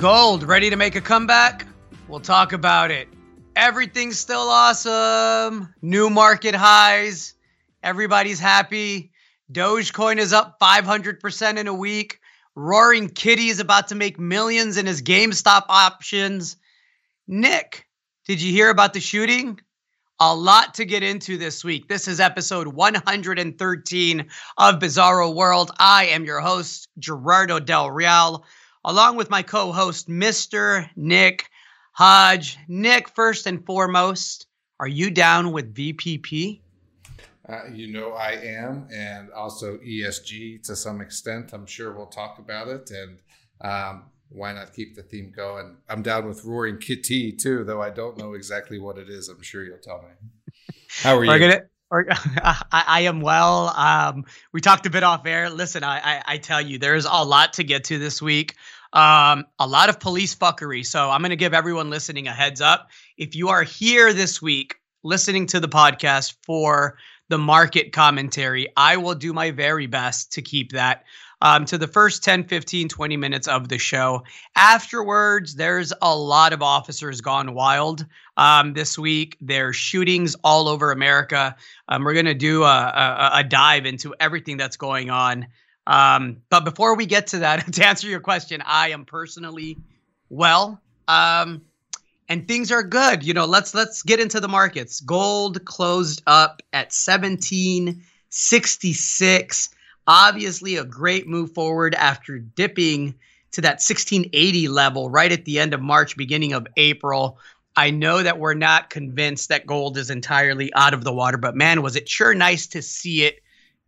Gold ready to make a comeback? We'll talk about it. Everything's still awesome. New market highs. Everybody's happy. Dogecoin is up 500% in a week. Roaring Kitty is about to make millions in his GameStop options. Nick, did you hear about the shooting? A lot to get into this week. This is episode 113 of Bizarro World. I am your host, Gerardo Del Real, along with my co host, Mr. Nick Hodge. Nick, first and foremost, are you down with VPP? Uh, you know I am, and also ESG to some extent. I'm sure we'll talk about it, and um, why not keep the theme going? I'm down with Roaring Kitty too, though I don't know exactly what it is. I'm sure you'll tell me. How are you? Gonna, I, I, am well. Um, we talked a bit off air. Listen, I, I, I tell you, there's a lot to get to this week. Um, a lot of police fuckery. So I'm going to give everyone listening a heads up. If you are here this week listening to the podcast for the market commentary, I will do my very best to keep that um, to the first 10, 15, 20 minutes of the show. Afterwards, there's a lot of officers gone wild um, this week. There's shootings all over America. Um, we're going to do a, a, a, dive into everything that's going on. Um, but before we get to that, to answer your question, I am personally well. Um, and things are good. You know, let's let's get into the markets. Gold closed up at 1766. Obviously, a great move forward after dipping to that 1680 level right at the end of March, beginning of April. I know that we're not convinced that gold is entirely out of the water, but man, was it sure nice to see it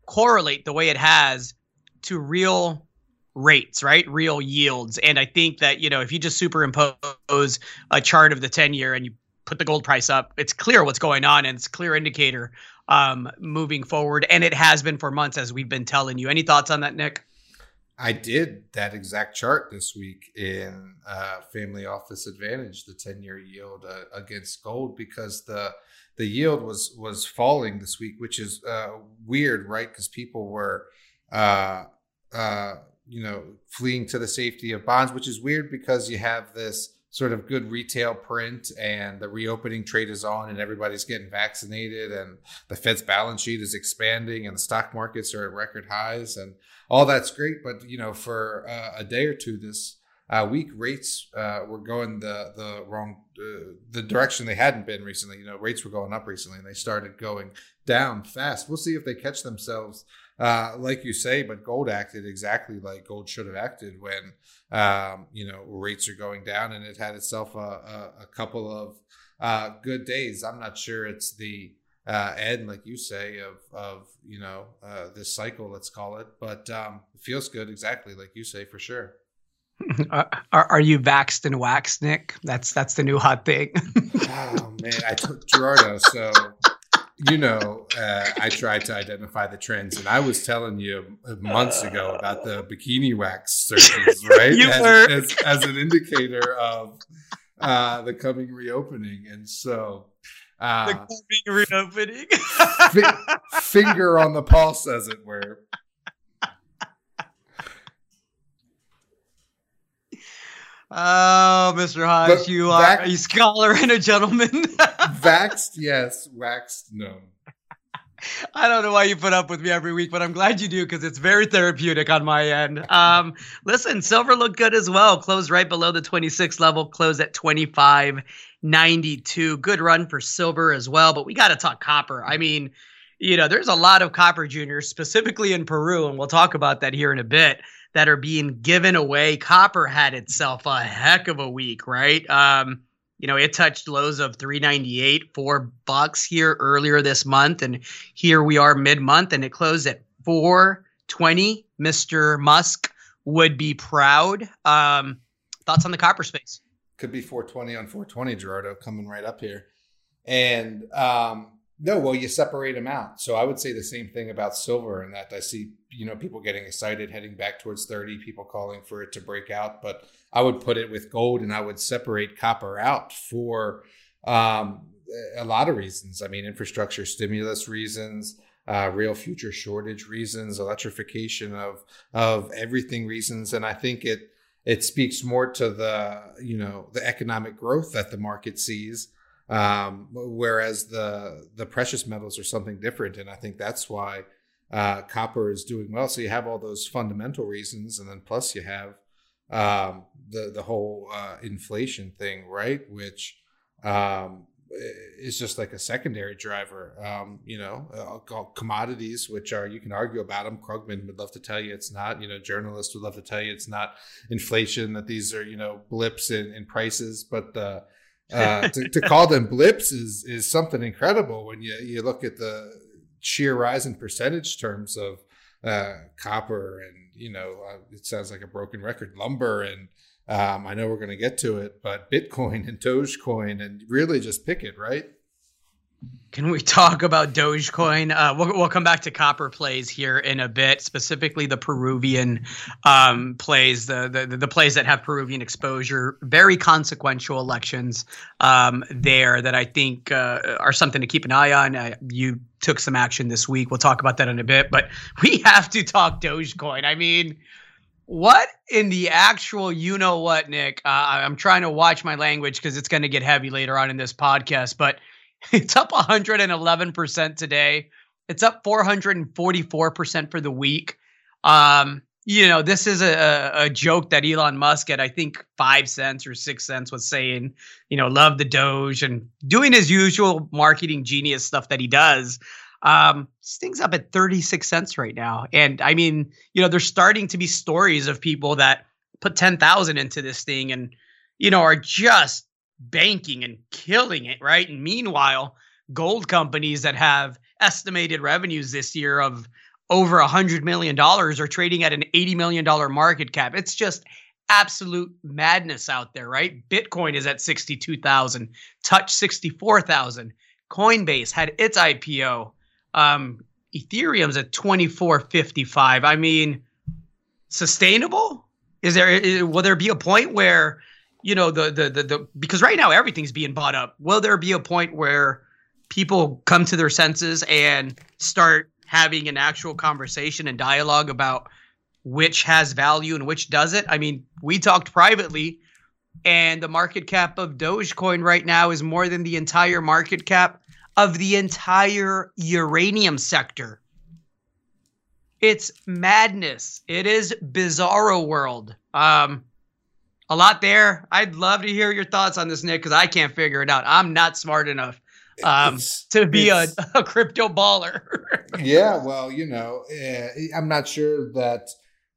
correlate the way it has to real rates, right? Real yields. And I think that, you know, if you just superimpose a chart of the 10 year and you put the gold price up, it's clear what's going on and it's clear indicator um, moving forward. And it has been for months, as we've been telling you. Any thoughts on that, Nick? I did that exact chart this week in uh, Family Office Advantage, the 10 year yield uh, against gold, because the the yield was was falling this week, which is uh, weird, right? Because people were uh, uh, you know, fleeing to the safety of bonds, which is weird because you have this sort of good retail print and the reopening trade is on and everybody's getting vaccinated and the Fed's balance sheet is expanding and the stock markets are at record highs and all that's great. But, you know, for uh, a day or two this uh, week, rates uh, were going the, the wrong, uh, the direction they hadn't been recently. You know, rates were going up recently and they started going down fast. We'll see if they catch themselves uh, like you say, but gold acted exactly like gold should have acted when um, you know rates are going down, and it had itself a, a, a couple of uh, good days. I'm not sure it's the uh, end, like you say, of of you know uh, this cycle, let's call it, but um, it feels good, exactly like you say, for sure. Are, are you vaxxed and waxed, Nick? That's that's the new hot thing. oh man, I took Gerardo. So you know, uh, I tried to identify the trends, and I was telling you months ago about the bikini wax searches, right? you as, were. As, as, an indicator of uh, the coming reopening, and so uh, the coming reopening, fi- finger on the pulse, as it were. Oh, Mr. Hodge, you are a scholar and a gentleman. vaxed, yes. Waxed, no. I don't know why you put up with me every week, but I'm glad you do because it's very therapeutic on my end. Um, listen, silver looked good as well. Closed right below the 26 level, closed at 25.92. Good run for silver as well, but we got to talk copper. I mean, you know, there's a lot of copper juniors, specifically in Peru, and we'll talk about that here in a bit that are being given away. Copper had itself a heck of a week, right? Um, you know, it touched lows of 398, four bucks here earlier this month, and here we are mid-month, and it closed at 420. Mr. Musk would be proud. Um, thoughts on the copper space? Could be 420 on 420, Gerardo, coming right up here. And um, no, well, you separate them out. So I would say the same thing about silver, and that I see, you know, people getting excited heading back towards 30, people calling for it to break out. But I would put it with gold and I would separate copper out for um, a lot of reasons. I mean, infrastructure stimulus reasons, uh, real future shortage reasons, electrification of of everything reasons, and I think it it speaks more to the you know the economic growth that the market sees um, whereas the the precious metals are something different and i think that's why uh, copper is doing well so you have all those fundamental reasons and then plus you have um, the the whole uh, inflation thing right which um, is just like a secondary driver. Um, you know, uh, commodities, which are you can argue about them. Krugman would love to tell you it's not. You know, journalists would love to tell you it's not inflation. That these are you know blips in, in prices, but uh, uh, to, to, call them blips is is something incredible when you you look at the sheer rise in percentage terms of uh, copper and you know uh, it sounds like a broken record lumber and um, I know we're going to get to it, but Bitcoin and Dogecoin and really just pick it, right? Can we talk about Dogecoin? Uh, we'll, we'll come back to copper plays here in a bit, specifically the Peruvian um, plays, the, the the plays that have Peruvian exposure. Very consequential elections um, there that I think uh, are something to keep an eye on. Uh, you took some action this week. We'll talk about that in a bit, but we have to talk Dogecoin. I mean, what in the actual you know what, Nick? Uh, I'm trying to watch my language because it's going to get heavy later on in this podcast, but it's up 111% today. It's up 444% for the week. Um, you know, this is a, a joke that Elon Musk at I think five cents or six cents was saying, you know, love the Doge and doing his usual marketing genius stuff that he does. Um, this thing's up at 36 cents right now. And I mean, you know, there's starting to be stories of people that put 10,000 into this thing and, you know, are just banking and killing it, right? And meanwhile, gold companies that have estimated revenues this year of over a hundred million dollars are trading at an 80 million dollar market cap. It's just absolute madness out there, right? Bitcoin is at 62,000, touch 64,000. Coinbase had its IPO um, Ethereum's at 2455. I mean, sustainable? Is there is, will there be a point where you know the, the the the because right now everything's being bought up. Will there be a point where people come to their senses and start having an actual conversation and dialogue about which has value and which doesn't? I mean, we talked privately and the market cap of Dogecoin right now is more than the entire market cap of the entire uranium sector. It's madness. It is bizarro world. Um, a lot there. I'd love to hear your thoughts on this, Nick, because I can't figure it out. I'm not smart enough um, to be a, a, crypto baller. yeah, well, you know, eh, I'm not sure that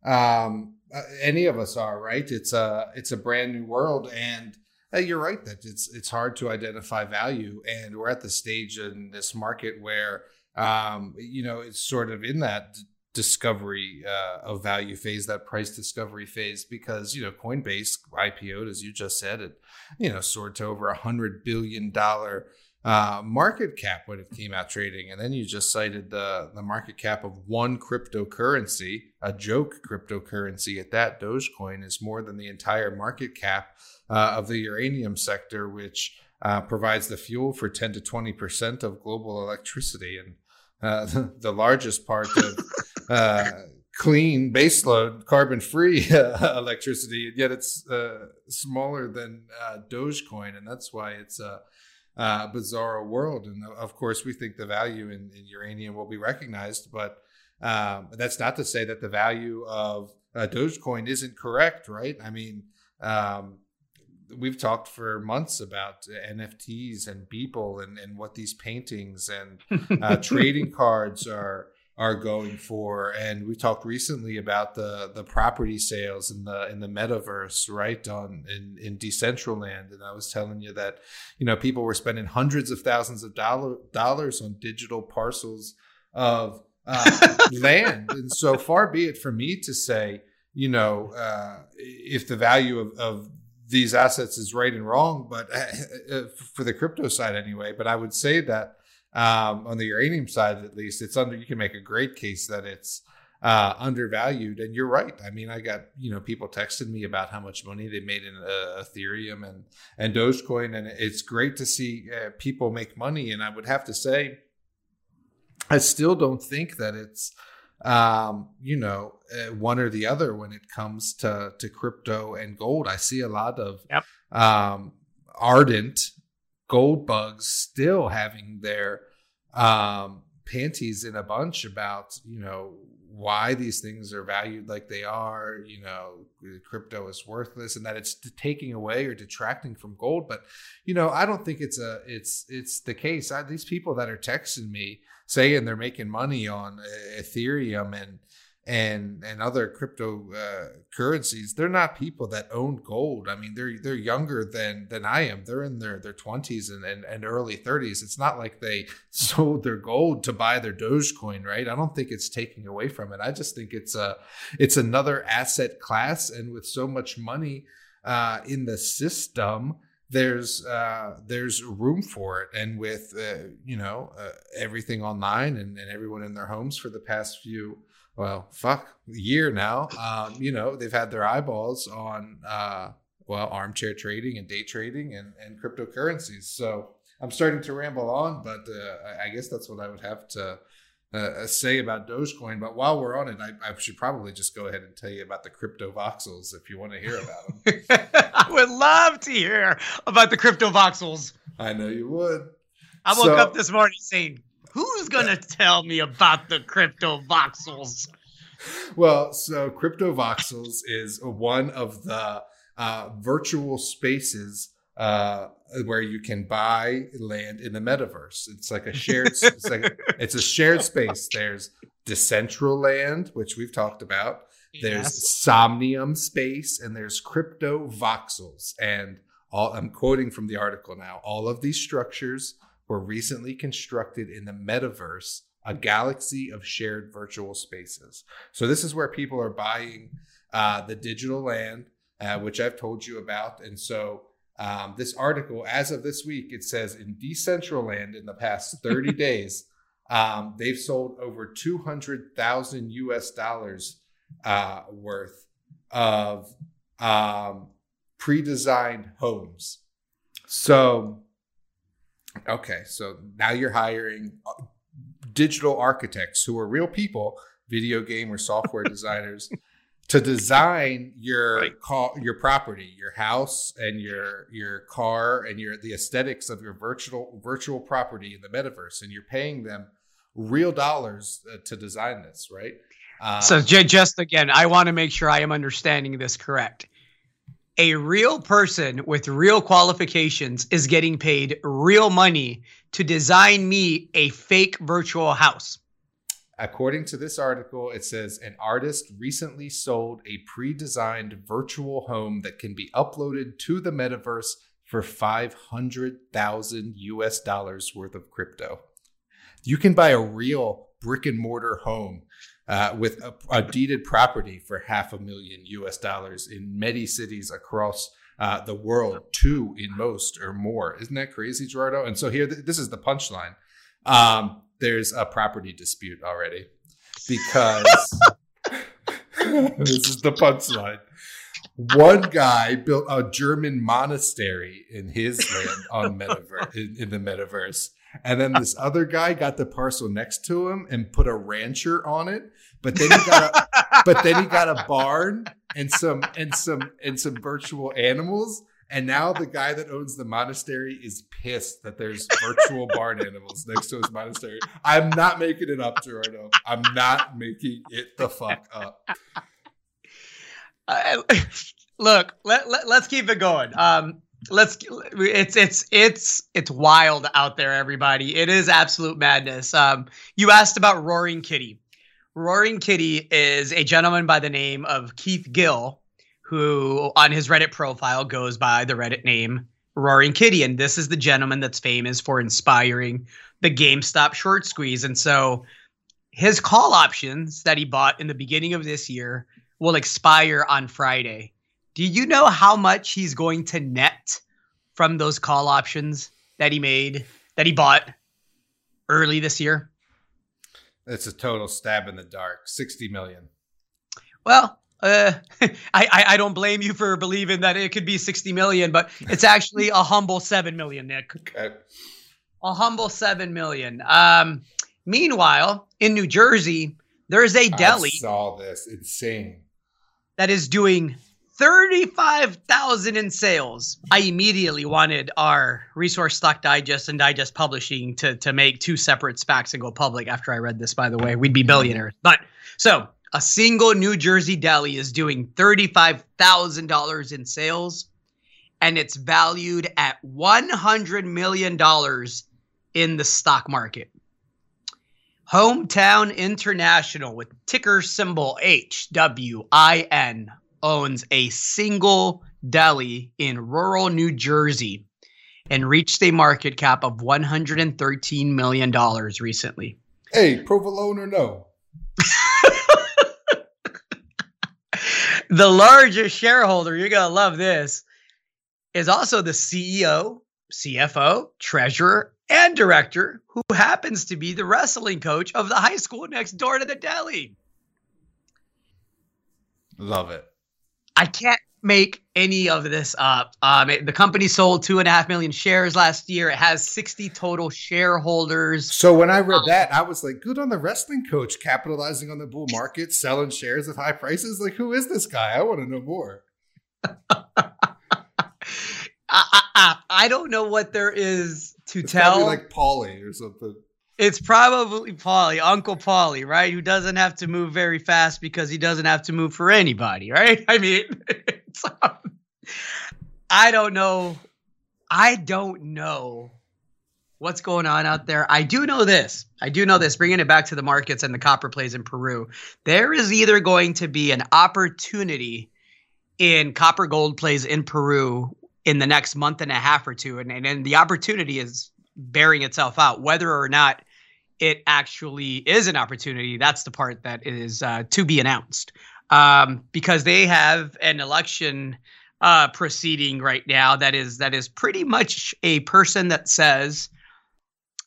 um, uh, any of us are. Right? It's a it's a brand new world, and you're right that it's it's hard to identify value, and we're at the stage in this market where um, you know it's sort of in that discovery uh, of value phase, that price discovery phase, because you know Coinbase IPO'd as you just said it, you know soared to over a hundred billion dollar uh, market cap when it came out trading, and then you just cited the the market cap of one cryptocurrency, a joke cryptocurrency at that. Dogecoin is more than the entire market cap uh, of the uranium sector, which uh, provides the fuel for 10 to 20 percent of global electricity, and uh, the, the, largest part of uh, clean baseload carbon free electricity, and yet it's uh, smaller than Dogecoin, and that's why it's a uh, bizarre world. And of course, we think the value in, in uranium will be recognized, but um, that's not to say that the value of uh, Dogecoin isn't correct, right? I mean, um, we've talked for months about NFTs and Beeple and, and what these paintings and uh, trading cards are are going for. And we talked recently about the the property sales in the in the metaverse, right? On in in Decentraland, and I was telling you that you know people were spending hundreds of thousands of dollar, dollars on digital parcels of uh, land, and so far be it for me to say. You know, uh, if the value of, of these assets is right and wrong, but uh, for the crypto side anyway. But I would say that um, on the uranium side, at least, it's under. You can make a great case that it's uh, undervalued, and you're right. I mean, I got you know people texted me about how much money they made in uh, Ethereum and and Dogecoin, and it's great to see uh, people make money. And I would have to say, I still don't think that it's um, you know, uh, one or the other when it comes to to crypto and gold. I see a lot of yep. um, ardent gold bugs still having their um, panties in a bunch about you know why these things are valued like they are you know crypto is worthless and that it's taking away or detracting from gold but you know i don't think it's a it's it's the case I, these people that are texting me saying they're making money on ethereum and and and other crypto uh, currencies they're not people that own gold. I mean they're they're younger than than i am. They're in their their 20s and, and, and early 30s it's not like they sold their gold to buy their dogecoin right? I don't think it's taking away from it. I just think it's a it's another asset class and with so much money uh, in the system there's uh, there's room for it and with uh, you know uh, everything online and, and everyone in their homes for the past few well, fuck, year now. Um, you know, they've had their eyeballs on, uh, well, armchair trading and day trading and, and cryptocurrencies. So I'm starting to ramble on, but uh, I guess that's what I would have to uh, say about Dogecoin. But while we're on it, I, I, should probably just go ahead and tell you about the Cryptovoxels if you want to hear about them. I would love to hear about the Cryptovoxels. I know you would. I woke so, up this morning saying, Who's gonna tell me about the Cryptovoxels? Well, so Cryptovoxels is one of the uh, virtual spaces uh, where you can buy land in the metaverse. It's like a shared, it's like it's a shared space. There's Decentraland, which we've talked about. There's yes. Somnium space, and there's Cryptovoxels. And all I'm quoting from the article now. All of these structures were recently constructed in the metaverse, a galaxy of shared virtual spaces. So, this is where people are buying uh, the digital land, uh, which I've told you about. And so, um, this article, as of this week, it says in Decentraland in the past 30 days, um, they've sold over 200,000 US dollars uh, worth of um, pre designed homes. So, Okay, so now you're hiring uh, digital architects who are real people, video game or software designers, to design your right. car, your property, your house, and your your car, and your the aesthetics of your virtual virtual property in the metaverse, and you're paying them real dollars uh, to design this, right? Um, so, just again, I want to make sure I am understanding this correct a real person with real qualifications is getting paid real money to design me a fake virtual house. According to this article, it says an artist recently sold a pre designed virtual home that can be uploaded to the metaverse for 500,000 US dollars worth of crypto. You can buy a real brick and mortar home uh, with a, a, deeded property for half a million US dollars in many cities across uh, the world, two in most or more. Isn't that crazy, Gerardo? And so here, th- this is the punchline. Um, there's a property dispute already because this is the punchline. One guy built a German monastery in his land on metaverse in, in the metaverse and then this other guy got the parcel next to him and put a rancher on it. But then he got a but then he got a barn and some and some and some virtual animals. And now the guy that owns the monastery is pissed that there's virtual barn animals next to his monastery. I'm not making it up, Gerardo. I'm not making it the fuck up. Uh, look, let, let, us keep it going. Um, let's it's it's it's it's wild out there everybody it is absolute madness um you asked about roaring kitty roaring kitty is a gentleman by the name of keith gill who on his reddit profile goes by the reddit name roaring kitty and this is the gentleman that's famous for inspiring the gamestop short squeeze and so his call options that he bought in the beginning of this year will expire on friday do you know how much he's going to net from those call options that he made that he bought early this year? It's a total stab in the dark. 60 million. Well, uh, I, I, I don't blame you for believing that it could be 60 million, but it's actually a humble 7 million, Nick. Okay. A humble 7 million. Um, meanwhile, in New Jersey, There is a deli. I saw this. Insane. That is doing 35,000 in sales. I immediately wanted our Resource Stock Digest and Digest Publishing to, to make two separate SPACs and go public after I read this, by the way. We'd be billionaires. But so a single New Jersey deli is doing $35,000 in sales and it's valued at $100 million in the stock market. Hometown International with ticker symbol HWIN owns a single deli in rural New Jersey and reached a market cap of $113 million recently. Hey, provolone or no? the largest shareholder, you're going to love this, is also the CEO, CFO, treasurer, and director who happens to be the wrestling coach of the high school next door to the deli. Love it. I can't make any of this up. Um, it, the company sold two and a half million shares last year. It has 60 total shareholders. So when I read um, that, I was like, good on the wrestling coach capitalizing on the bull market, selling shares at high prices. Like, who is this guy? I want to know more. I, I, I, don't know what there is to it's tell. like Paulie or something. It's probably Paulie, Uncle Paulie, right? Who doesn't have to move very fast because he doesn't have to move for anybody, right? I mean, um, I don't know. I don't know what's going on out there. I do know this. I do know this. Bringing it back to the markets and the copper plays in Peru, there is either going to be an opportunity in copper gold plays in Peru in the next month and a half or two, and and, and the opportunity is bearing itself out. Whether or not it actually is an opportunity, that's the part that is uh, to be announced. Um, because they have an election uh, proceeding right now that is that is pretty much a person that says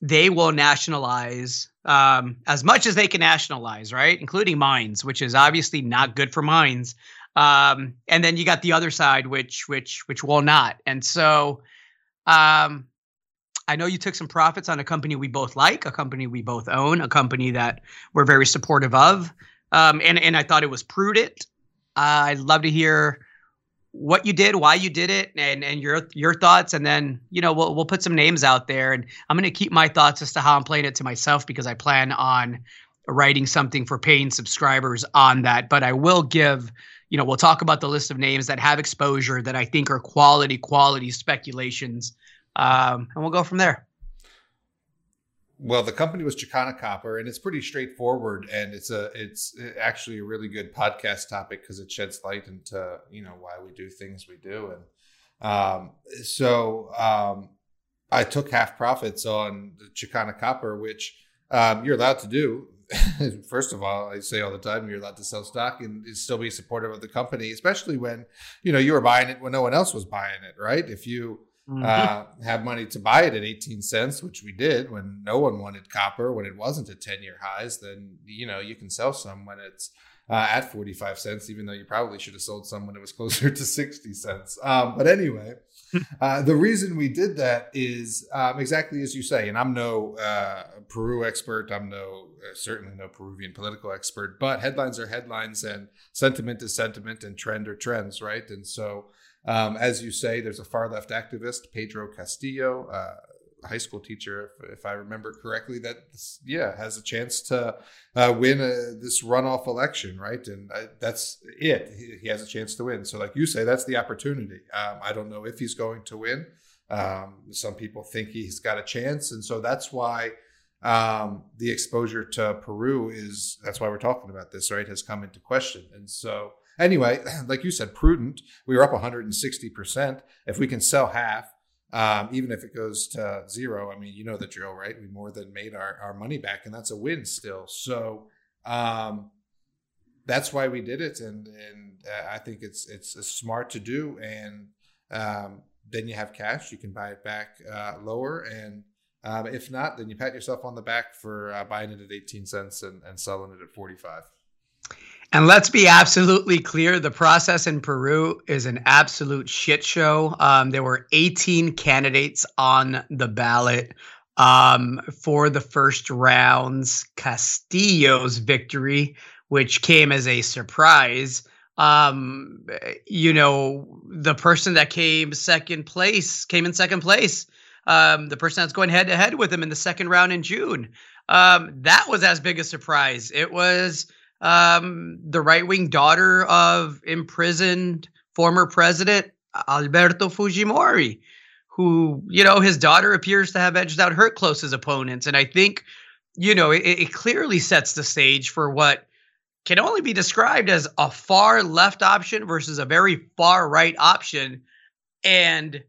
they will nationalize um, as much as they can nationalize, right, including mines, which is obviously not good for mines. Um, and then you got the other side, which which which will not. And so, um, I know you took some profits on a company we both like, a company we both own, a company that we're very supportive of, um, and and I thought it was prudent. Uh, I'd love to hear what you did, why you did it, and and your your thoughts, and then you know we'll we'll put some names out there, and I'm gonna keep my thoughts as to how I'm playing it to myself because I plan on writing something for paying subscribers on that, but I will give. You know, we'll talk about the list of names that have exposure that I think are quality, quality speculations um, and we'll go from there. Well, the company was Chakana Copper, and it's pretty straightforward, and it's a it's actually a really good podcast topic because it sheds light into you know why we do things we do, and um, so um, I took half profits on Chakana Copper, which um, you're allowed to do. First of all, I say all the time, you're allowed to sell stock and still be supportive of the company, especially when you know you were buying it when no one else was buying it, right? If you mm-hmm. uh, have money to buy it at 18 cents, which we did when no one wanted copper, when it wasn't at 10 year highs, then, you know, you can sell some when it's uh, at 45 cents, even though you probably should have sold some when it was closer to 60 cents. Um, but anyway, uh, the reason we did that is um, exactly as you say, and I'm no uh, Peru expert, I'm no uh, certainly no Peruvian political expert, but headlines are headlines, and sentiment is sentiment, and trend are trends, right? And so um, as you say, there's a far left activist, Pedro Castillo, uh, high school teacher, if, if, I remember correctly, that yeah has a chance to uh, win a, this runoff election, right? And I, that's it. He, he, has a chance to win. So, like you say, that's the opportunity. Um, I don't know if he's going to win. Um, some people think he's got a chance, and so that's why um, the exposure to Peru is. That's why we're talking about this, right? Has come into question, and so. Anyway, like you said, prudent. We were up 160%. If we can sell half, um, even if it goes to zero, I mean, you know the drill, right? We more than made our, our money back, and that's a win still. So um, that's why we did it, and and uh, I think it's it's smart to do. And um, then you have cash, you can buy it back uh, lower, and um, if not, then you pat yourself on the back for uh, buying it at 18 cents and, and selling it at 45. And let's be absolutely clear the process in Peru is an absolute shit show. Um, there were 18 candidates on the ballot. um, for the first rounds. Castillo's victory, which came as a surprise. Um, you know, the person that came second place came in second place. Um, the person that's going head to head with him in the second round in June. Um, that was as big a surprise. It was um, the right wing daughter of imprisoned former president Alberto Fujimori, who, you know, his daughter appears to have edged out her closest opponents. And I think, you know, it, it clearly sets the stage for what can only be described as a far left option versus a very far right option. And,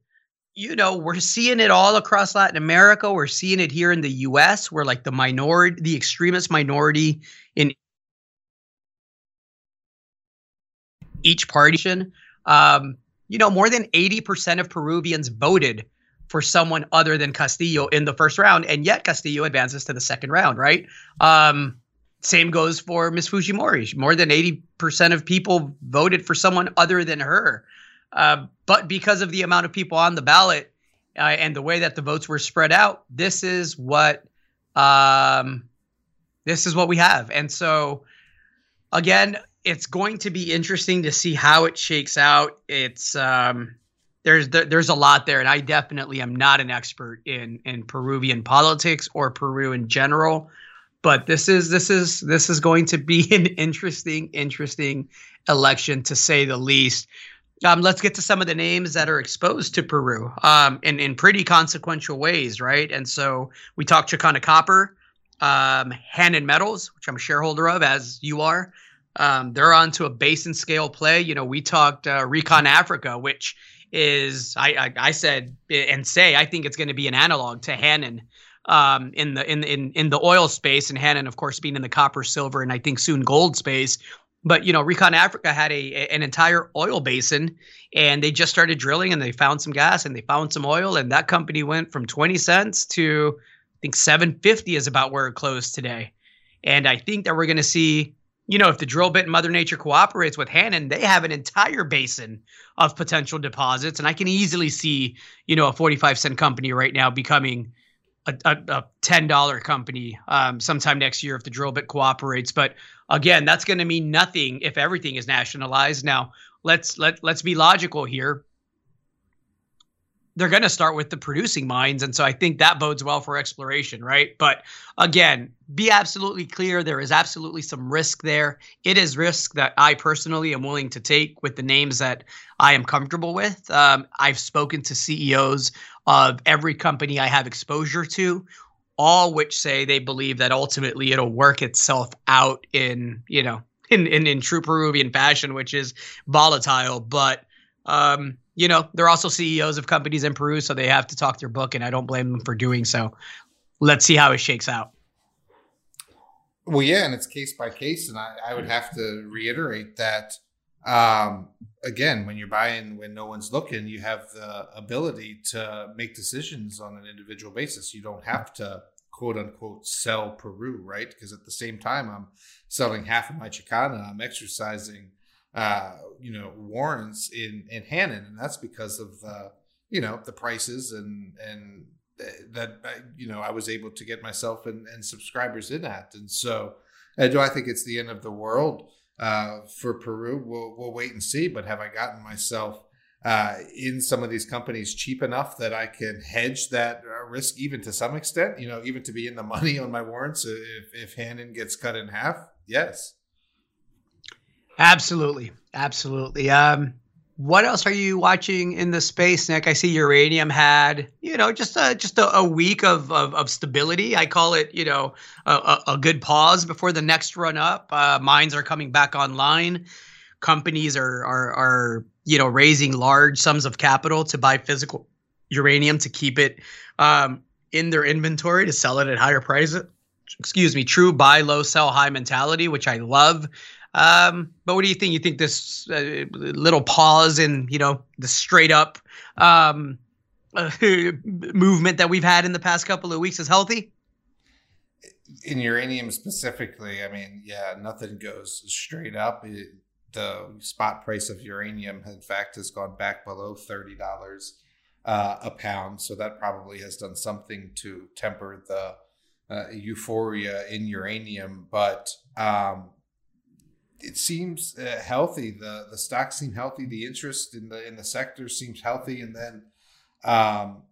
you know, we're seeing it all across Latin America. We're seeing it here in the US, where like the minority, the extremist minority each party, um, you know, more than 80% of Peruvians voted for someone other than Castillo in the first round, and yet Castillo advances to the second round, right? Um, same goes for Miss Fujimori. More than 80% of people voted for someone other than her. Uh, but because of the amount of people on the ballot uh, and the way that the votes were spread out, this is what um, this is what we have. And so, again, it's going to be interesting to see how it shakes out. It's um, there's there's a lot there, and I definitely am not an expert in in Peruvian politics or Peru in general but this is this is this is going to be an interesting interesting election to say the least um, let's get to some of the names that are exposed to Peru um, in, in pretty consequential ways, right? And so we talked Chakana Copper, um, Hannan Metals, which I'm a shareholder of, as you are. Um, they're on to a basin scale play. You know, we talked uh, Recon Africa, which is, I, I, I said and say, I think it's going to be an analog to Hannan um, in the in in in the oil space, and Hannan, of course, being in the copper, silver, and I think soon gold space. But you know, Recon Africa had a, an entire oil basin, and they just started drilling, and they found some gas, and they found some oil, and that company went from twenty cents to I think seven fifty is about where it closed today. And I think that we're going to see, you know, if the drill bit and Mother Nature cooperates with Hannan, they have an entire basin of potential deposits, and I can easily see, you know, a forty-five cent company right now becoming a, a, a ten dollar company um, sometime next year if the drill bit cooperates. But again, that's going to mean nothing if everything is nationalized. Now let's let let's be logical here. They're going to start with the producing mines, and so I think that bodes well for exploration, right? But again, be absolutely clear. There is absolutely some risk there. It is risk that I personally am willing to take with the names that I am comfortable with. Um, I've spoken to CEOs of every company I have exposure to, all which say they believe that ultimately it'll work itself out in, you know, in, in, in true Peruvian fashion, which is volatile. But, um, you know, they're also CEOs of companies in Peru, so they have to talk their book, and I don't blame them for doing so. Let's see how it shakes out. Well, yeah, and it's case by case, and I, I would have to reiterate that um, again, when you're buying when no one's looking, you have the ability to make decisions on an individual basis. You don't have to quote unquote sell Peru, right? Because at the same time, I'm selling half of my Chakana. I'm exercising, uh, you know, warrants in in Hannan, and that's because of uh, you know the prices and and that you know I was able to get myself and, and subscribers in at. And so, uh, do I think it's the end of the world? uh, for Peru. We'll, we'll wait and see. But have I gotten myself uh, in some of these companies cheap enough that I can hedge that uh, risk even to some extent? You know, even to be in the money on my warrants if if Hannan gets cut in half. Yes. Absolutely, absolutely. Um, what else are you watching in the space, Nick? I see uranium had, you know, just a just a, a week of, of, of stability. I call it, you know, a, a good pause before the next run up. Uh, mines are coming back online. Companies are are are you know raising large sums of capital to buy physical uranium to keep it um, in their inventory to sell it at higher prices. Excuse me, true buy low, sell high mentality, which I love. Um, but what do you think? You think this uh, little pause in, you know, the straight up um, uh, movement that we've had in the past couple of weeks is healthy? In uranium specifically, I mean, yeah, nothing goes straight up. It, the spot price of uranium, in fact, has gone back below thirty dollars. uh, a pound. So that probably has done something to temper the uh, euphoria in uranium. But um, it seems uh, healthy. The the stocks seem healthy. The interest in the in the sector seems healthy. And then um,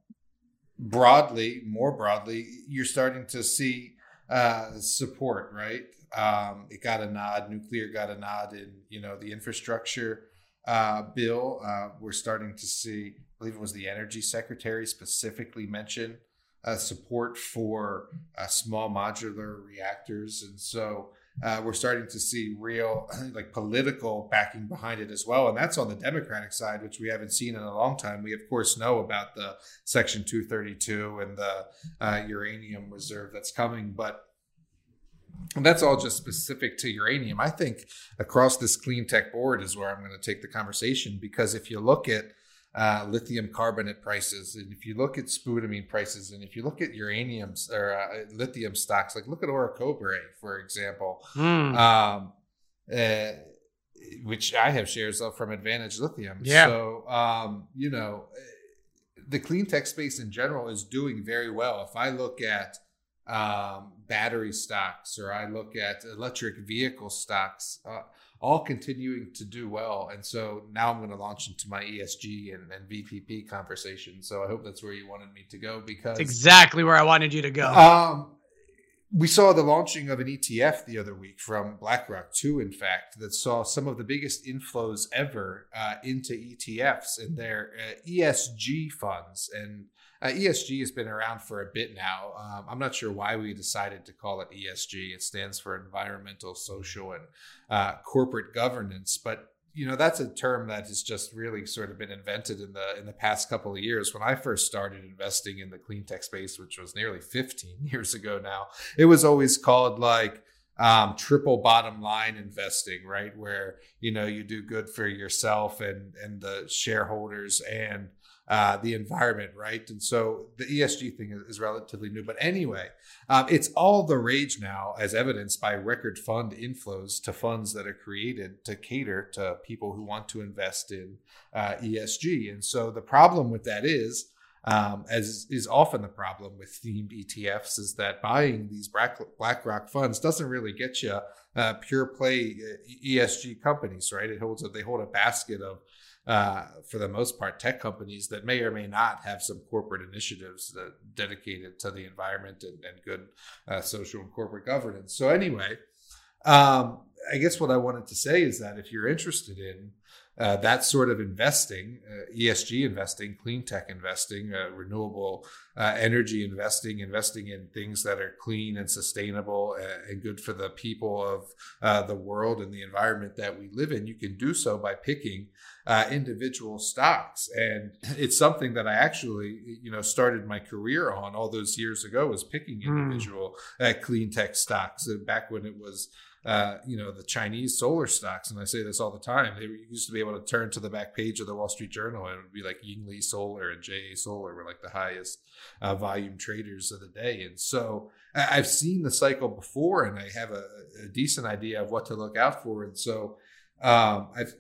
broadly, more broadly, you're starting to see uh, support. Right? Um, it got a nod. Nuclear got a nod in you know the infrastructure uh, bill. Uh, we're starting to see. I believe it was the energy secretary specifically mention uh, support for uh, small modular reactors, and so uh, we're starting to see real like political backing behind it as well and that's on the democratic side which we haven't seen in a long time. We of course know about the section 232 and the uh, uranium reserve that's coming but and that's all just specific to uranium. I think across this clean tech board is where i'm going to take the conversation because if you look at uh, lithium carbonate prices, and if you look at spodumene prices, and if you look at uranium or uh, lithium stocks, like look at Orocobre, for example, mm. um, uh, which I have shares of from Advantage Lithium. Yeah. So, um, you know, the clean tech space in general is doing very well. If I look at um, battery stocks or I look at electric vehicle stocks, uh, all continuing to do well. And so now I'm going to launch into my ESG and, and VPP conversation. So I hope that's where you wanted me to go because exactly where I wanted you to go. Um, we saw the launching of an ETF the other week from BlackRock, too, in fact, that saw some of the biggest inflows ever uh, into ETFs and their uh, ESG funds. And uh, ESG has been around for a bit now. Um, I'm not sure why we decided to call it ESG. It stands for environmental, social, and uh, corporate governance. But you know that's a term that has just really sort of been invented in the in the past couple of years. When I first started investing in the clean tech space, which was nearly 15 years ago now, it was always called like um, triple bottom line investing, right? Where you know you do good for yourself and and the shareholders and uh, the environment, right? And so the ESG thing is, is relatively new. But anyway, um, it's all the rage now, as evidenced by record fund inflows to funds that are created to cater to people who want to invest in uh, ESG. And so the problem with that is, um, as is often the problem with themed ETFs, is that buying these BlackRock funds doesn't really get you uh, pure play uh, ESG companies, right? It holds a, they hold a basket of uh, for the most part, tech companies that may or may not have some corporate initiatives that dedicated to the environment and, and good uh, social and corporate governance. So, anyway, um, I guess what I wanted to say is that if you're interested in uh, that sort of investing, uh, ESG investing, clean tech investing, uh, renewable uh, energy investing, investing in things that are clean and sustainable and, uh, and good for the people of uh, the world and the environment that we live in, you can do so by picking individual stocks. And it's something that I actually, you know, started my career on all those years ago was picking hmm. individual mm. clean tech stocks back when it was uh, you know, the Chinese solar stocks, and I say this all the time. They used to be able to turn to the back page of the Wall Street Journal, and it would be like Yingli Solar and JA Solar were like the highest uh, volume traders of the day. And so I've seen the cycle before, and I have a, a decent idea of what to look out for. And so um, I've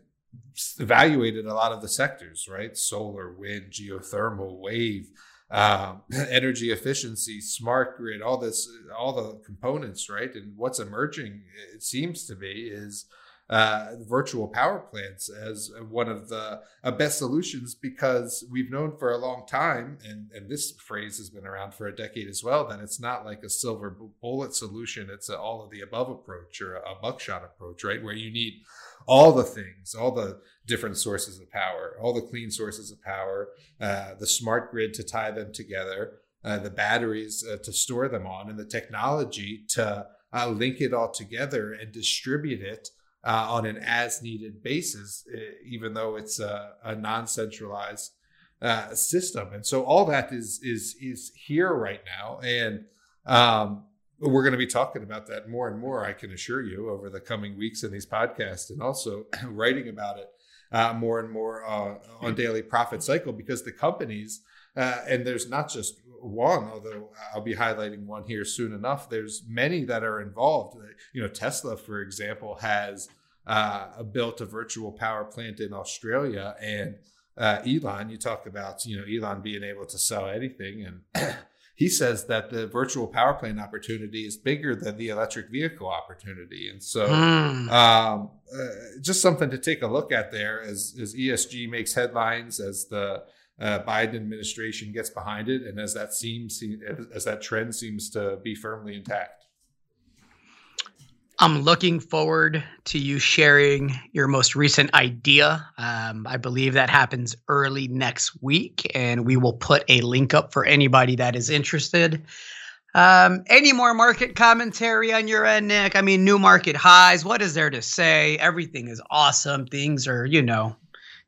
evaluated a lot of the sectors, right? Solar, wind, geothermal, wave um, energy efficiency, smart grid, all this, all the components, right? And what's emerging, it seems to be, is uh, virtual power plants as one of the uh, best solutions because we've known for a long time, and, and this phrase has been around for a decade as well, that it's not like a silver bullet solution. It's a all of the above approach or a buckshot approach, right? Where you need all the things, all the different sources of power, all the clean sources of power, uh, the smart grid to tie them together, uh, the batteries uh, to store them on, and the technology to uh, link it all together and distribute it uh, on an as needed basis, even though it's a, a non centralized uh, system. And so all that is is is here right now, and um, we're going to be talking about that more and more. I can assure you over the coming weeks in these podcasts, and also writing about it uh, more and more uh, on daily profit cycle because the companies uh, and there's not just one although i'll be highlighting one here soon enough there's many that are involved you know tesla for example has uh, built a virtual power plant in australia and uh, Elon, you talk about you know Elon being able to sell anything, and he says that the virtual power plant opportunity is bigger than the electric vehicle opportunity, and so mm. um, uh, just something to take a look at there as as ESG makes headlines as the uh, Biden administration gets behind it, and as that seems as that trend seems to be firmly intact. I'm looking forward to you sharing your most recent idea. Um, I believe that happens early next week, and we will put a link up for anybody that is interested. Um, any more market commentary on your end, Nick? I mean, new market highs. What is there to say? Everything is awesome. Things are, you know,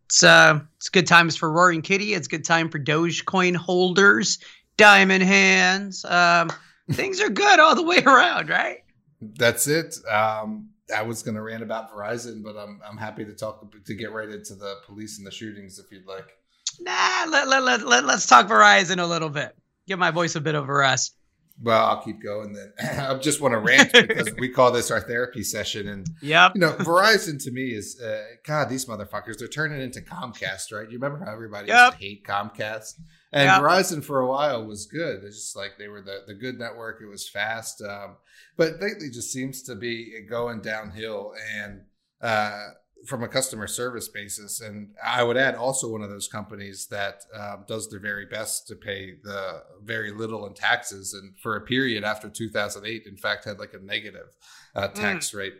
it's uh, it's good times for Roaring Kitty. It's good time for Dogecoin holders, diamond hands. Um, things are good all the way around, right? That's it. Um, I was going to rant about Verizon, but I'm I'm happy to talk to get right into the police and the shootings if you'd like. Nah, let, let, let, let, let's talk Verizon a little bit. Give my voice a bit of a rest. Well, I'll keep going then. I just want to rant because we call this our therapy session, and yeah, you know, Verizon to me is uh, God. These motherfuckers, they're turning into Comcast, right? You remember how everybody yep. used to hate Comcast? And yep. Verizon for a while was good. It's just like they were the, the good network. It was fast. Um, but lately just seems to be going downhill and uh, from a customer service basis. And I would add also one of those companies that um, does their very best to pay the very little in taxes. And for a period after 2008, in fact, had like a negative uh, tax mm. rate.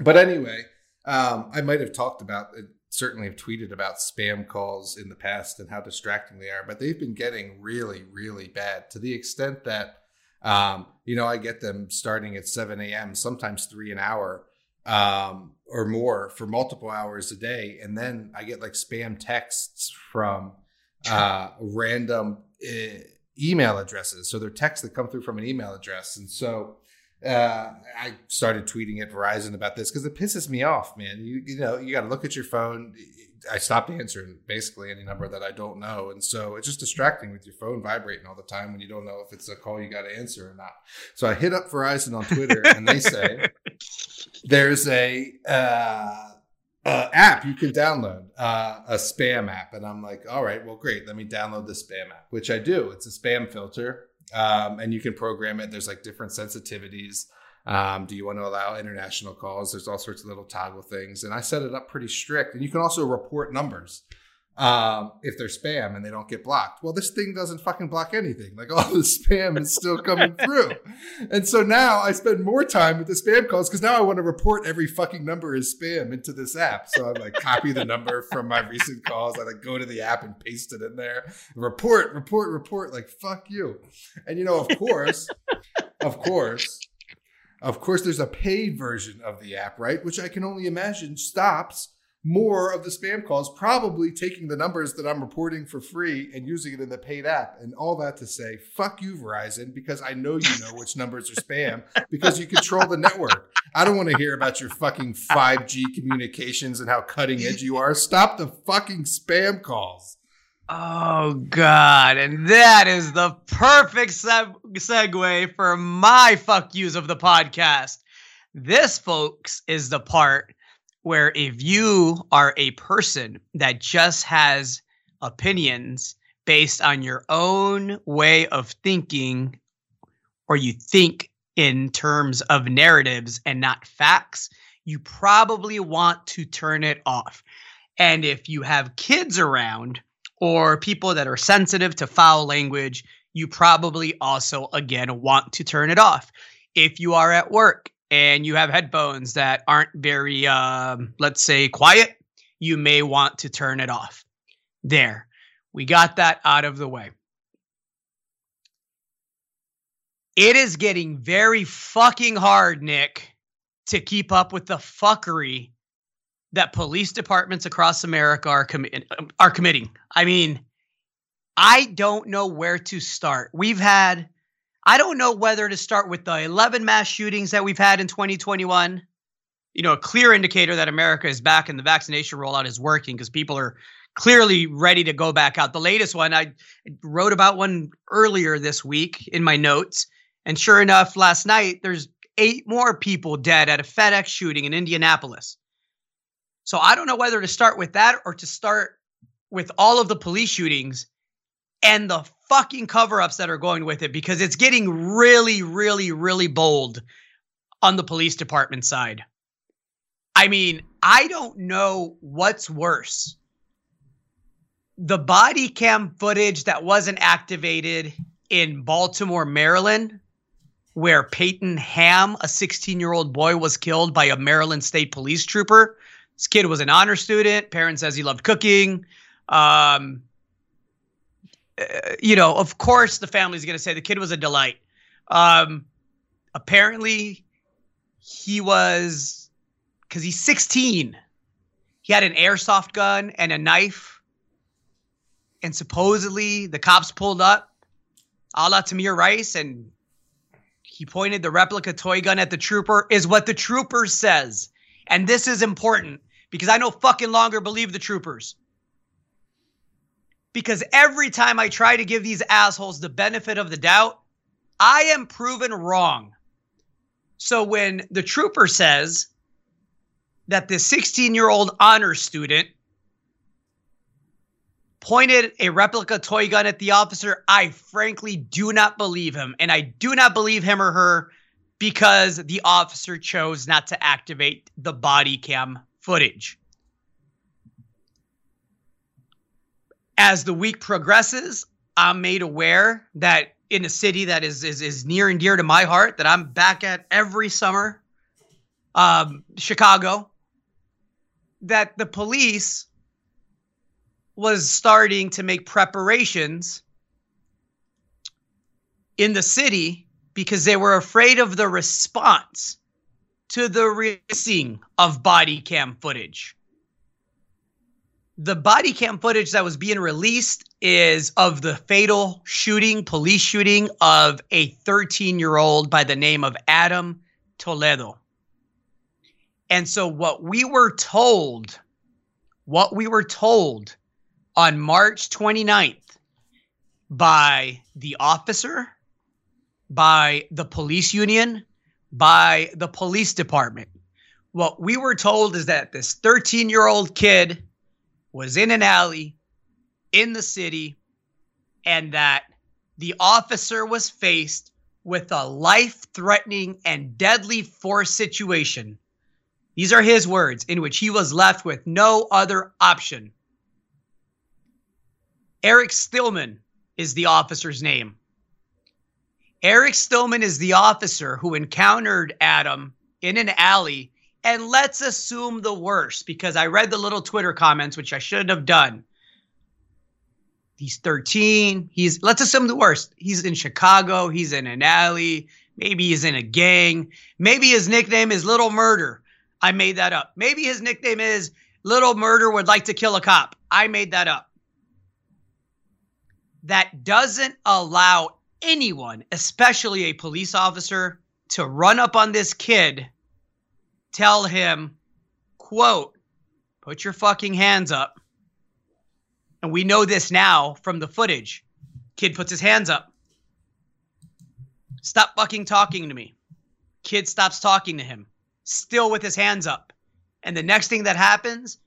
But anyway, um, I might have talked about it certainly have tweeted about spam calls in the past and how distracting they are, but they've been getting really, really bad to the extent that, um, you know, I get them starting at 7 a.m., sometimes three an hour um, or more for multiple hours a day. And then I get like spam texts from uh, random uh, email addresses. So they're texts that come through from an email address. And so, uh, I started tweeting at Verizon about this because it pisses me off, man. You you know you got to look at your phone. I stopped answering basically any number that I don't know, and so it's just distracting with your phone vibrating all the time when you don't know if it's a call you got to answer or not. So I hit up Verizon on Twitter, and they say there's a uh, uh, app you can download, uh, a spam app, and I'm like, all right, well, great. Let me download the spam app, which I do. It's a spam filter um, and you can program it. There's like different sensitivities. Um, do you want to allow international calls? There's all sorts of little toggle things, and I set it up pretty strict. And you can also report numbers um, if they're spam and they don't get blocked. Well, this thing doesn't fucking block anything. Like all the spam is still coming through. And so now I spend more time with the spam calls because now I want to report every fucking number as spam into this app. So I like copy the number from my recent calls. I like go to the app and paste it in there. Report, report, report. Like fuck you. And you know, of course, of course, of course, there's a paid version of the app, right? Which I can only imagine stops more of the spam calls, probably taking the numbers that I'm reporting for free and using it in the paid app. And all that to say, fuck you, Verizon, because I know you know which numbers are spam because you control the network. I don't want to hear about your fucking 5G communications and how cutting edge you are. Stop the fucking spam calls. Oh God! And that is the perfect seg- segue for my fuck yous of the podcast. This, folks, is the part where if you are a person that just has opinions based on your own way of thinking, or you think in terms of narratives and not facts, you probably want to turn it off. And if you have kids around or people that are sensitive to foul language, you probably also, again, want to turn it off. If you are at work and you have headphones that aren't very, um, let's say, quiet, you may want to turn it off. There, we got that out of the way. It is getting very fucking hard, Nick, to keep up with the fuckery that police departments across America are commi- are committing. I mean, I don't know where to start. We've had I don't know whether to start with the 11 mass shootings that we've had in 2021. You know, a clear indicator that America is back and the vaccination rollout is working because people are clearly ready to go back out. The latest one, I wrote about one earlier this week in my notes. And sure enough, last night, there's eight more people dead at a FedEx shooting in Indianapolis. So I don't know whether to start with that or to start with all of the police shootings and the fucking cover ups that are going with it because it's getting really, really, really bold on the police department side. I mean, I don't know what's worse. The body cam footage that wasn't activated in Baltimore, Maryland, where Peyton Ham, a 16 year old boy, was killed by a Maryland State police trooper. This kid was an honor student. Parent says he loved cooking. Um, you know, of course, the family's going to say the kid was a delight. Um, apparently, he was because he's 16. He had an airsoft gun and a knife, and supposedly the cops pulled up, a la Tamir Rice, and he pointed the replica toy gun at the trooper. Is what the trooper says, and this is important because I no fucking longer believe the troopers because every time I try to give these assholes the benefit of the doubt, I am proven wrong. So when the trooper says that the 16 year old honor student pointed a replica toy gun at the officer, I frankly do not believe him. And I do not believe him or her because the officer chose not to activate the body cam footage. As the week progresses, I'm made aware that in a city that is is is near and dear to my heart, that I'm back at every summer, um, Chicago, that the police was starting to make preparations in the city because they were afraid of the response to the releasing of body cam footage the body cam footage that was being released is of the fatal shooting, police shooting of a 13 year old by the name of Adam Toledo. And so, what we were told, what we were told on March 29th by the officer, by the police union, by the police department, what we were told is that this 13 year old kid was in an alley in the city and that the officer was faced with a life threatening and deadly force situation. These are his words, in which he was left with no other option. Eric Stillman is the officer's name. Eric Stillman is the officer who encountered Adam in an alley and let's assume the worst because I read the little Twitter comments, which I shouldn't have done. He's 13. He's let's assume the worst. He's in Chicago. He's in an alley. Maybe he's in a gang. Maybe his nickname is Little Murder. I made that up. Maybe his nickname is Little Murder would like to kill a cop. I made that up. That doesn't allow anyone, especially a police officer, to run up on this kid tell him, quote, put your fucking hands up. And we know this now from the footage. Kid puts his hands up. Stop fucking talking to me. Kid stops talking to him, still with his hands up. And the next thing that happens,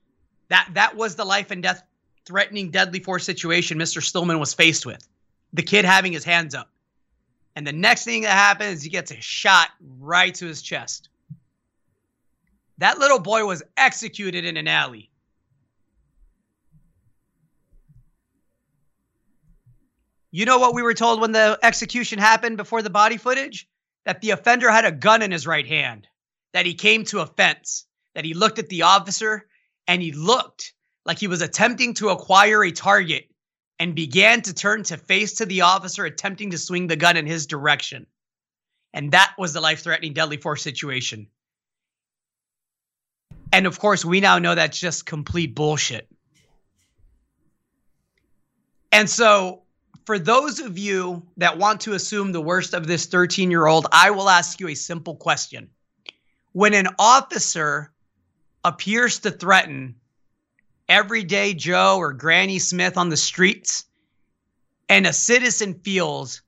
that that was the life and death threatening deadly force situation Mr. Stillman was faced with. The kid having his hands up. And the next thing that happens, he gets a shot right to his chest. That little boy was executed in an alley. You know what we were told when the execution happened before the body footage? That the offender had a gun in his right hand, that he came to a fence, that he looked at the officer, and he looked like he was attempting to acquire a target and began to turn to face to the officer, attempting to swing the gun in his direction. And that was the life threatening deadly force situation. And of course, we now know that's just complete bullshit. And so, for those of you that want to assume the worst of this 13 year old, I will ask you a simple question. When an officer appears to threaten everyday Joe or Granny Smith on the streets, and a citizen feels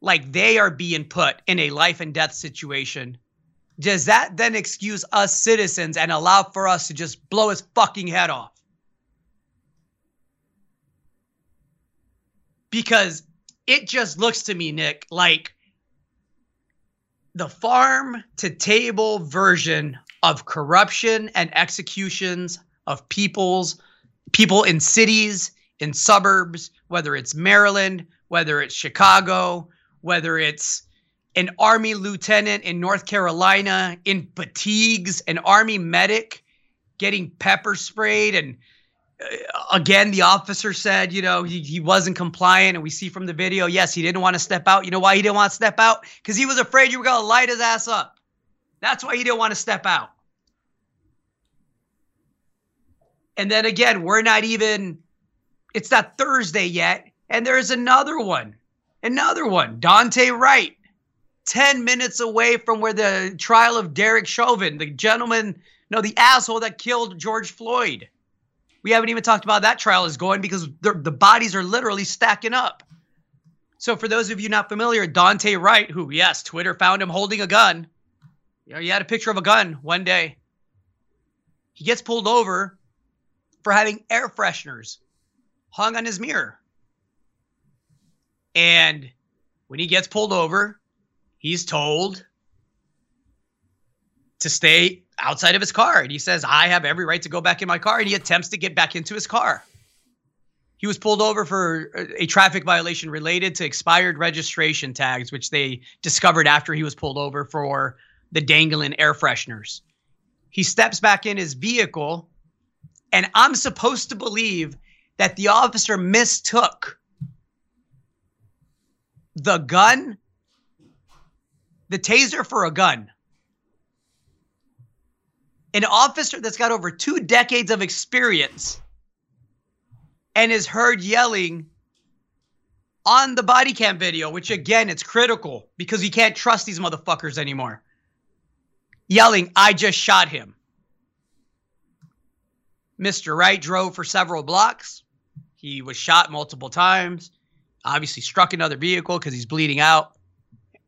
like they are being put in a life and death situation, does that then excuse us citizens and allow for us to just blow his fucking head off? because it just looks to me, Nick, like the farm to table version of corruption and executions of people's people in cities, in suburbs, whether it's Maryland, whether it's Chicago, whether it's an army lieutenant in North Carolina in fatigues, an army medic getting pepper sprayed. And uh, again the officer said you know he, he wasn't compliant. And we see from the video yes he didn't want to step out. You know why he didn't want to step out? Because he was afraid you were going to light his ass up. That's why he didn't want to step out. And then again we're not even it's not thursday yet and there's another one another one Daunte wright 10 minutes away from where the trial of derek chauvin the gentleman no the asshole that killed george floyd we haven't even talked about that trial is going because the, the bodies are literally stacking up. So, for those of you not familiar, Daunte Wright, who, yes, Twitter found him holding a gun. You know, he had a picture of a gun one day. He gets pulled over for having air fresheners hung on his mirror. And when he gets pulled over, he's told to stay outside of his car. And he says, I have every right to go back in my car. And he attempts to get back into his car. He was pulled over for a traffic violation related to expired registration tags, which they discovered after he was pulled over for the dangling air fresheners. He steps back in his vehicle, and I'm supposed to believe that the officer mistook the gun, the taser for a gun an officer that's got over two decades of experience and is heard yelling on the body cam video, which again, it's critical because you can't trust these motherfuckers anymore. Yelling, I just shot him. Mr. Wright drove for several blocks. He was shot multiple times, obviously struck another vehicle because he's bleeding out,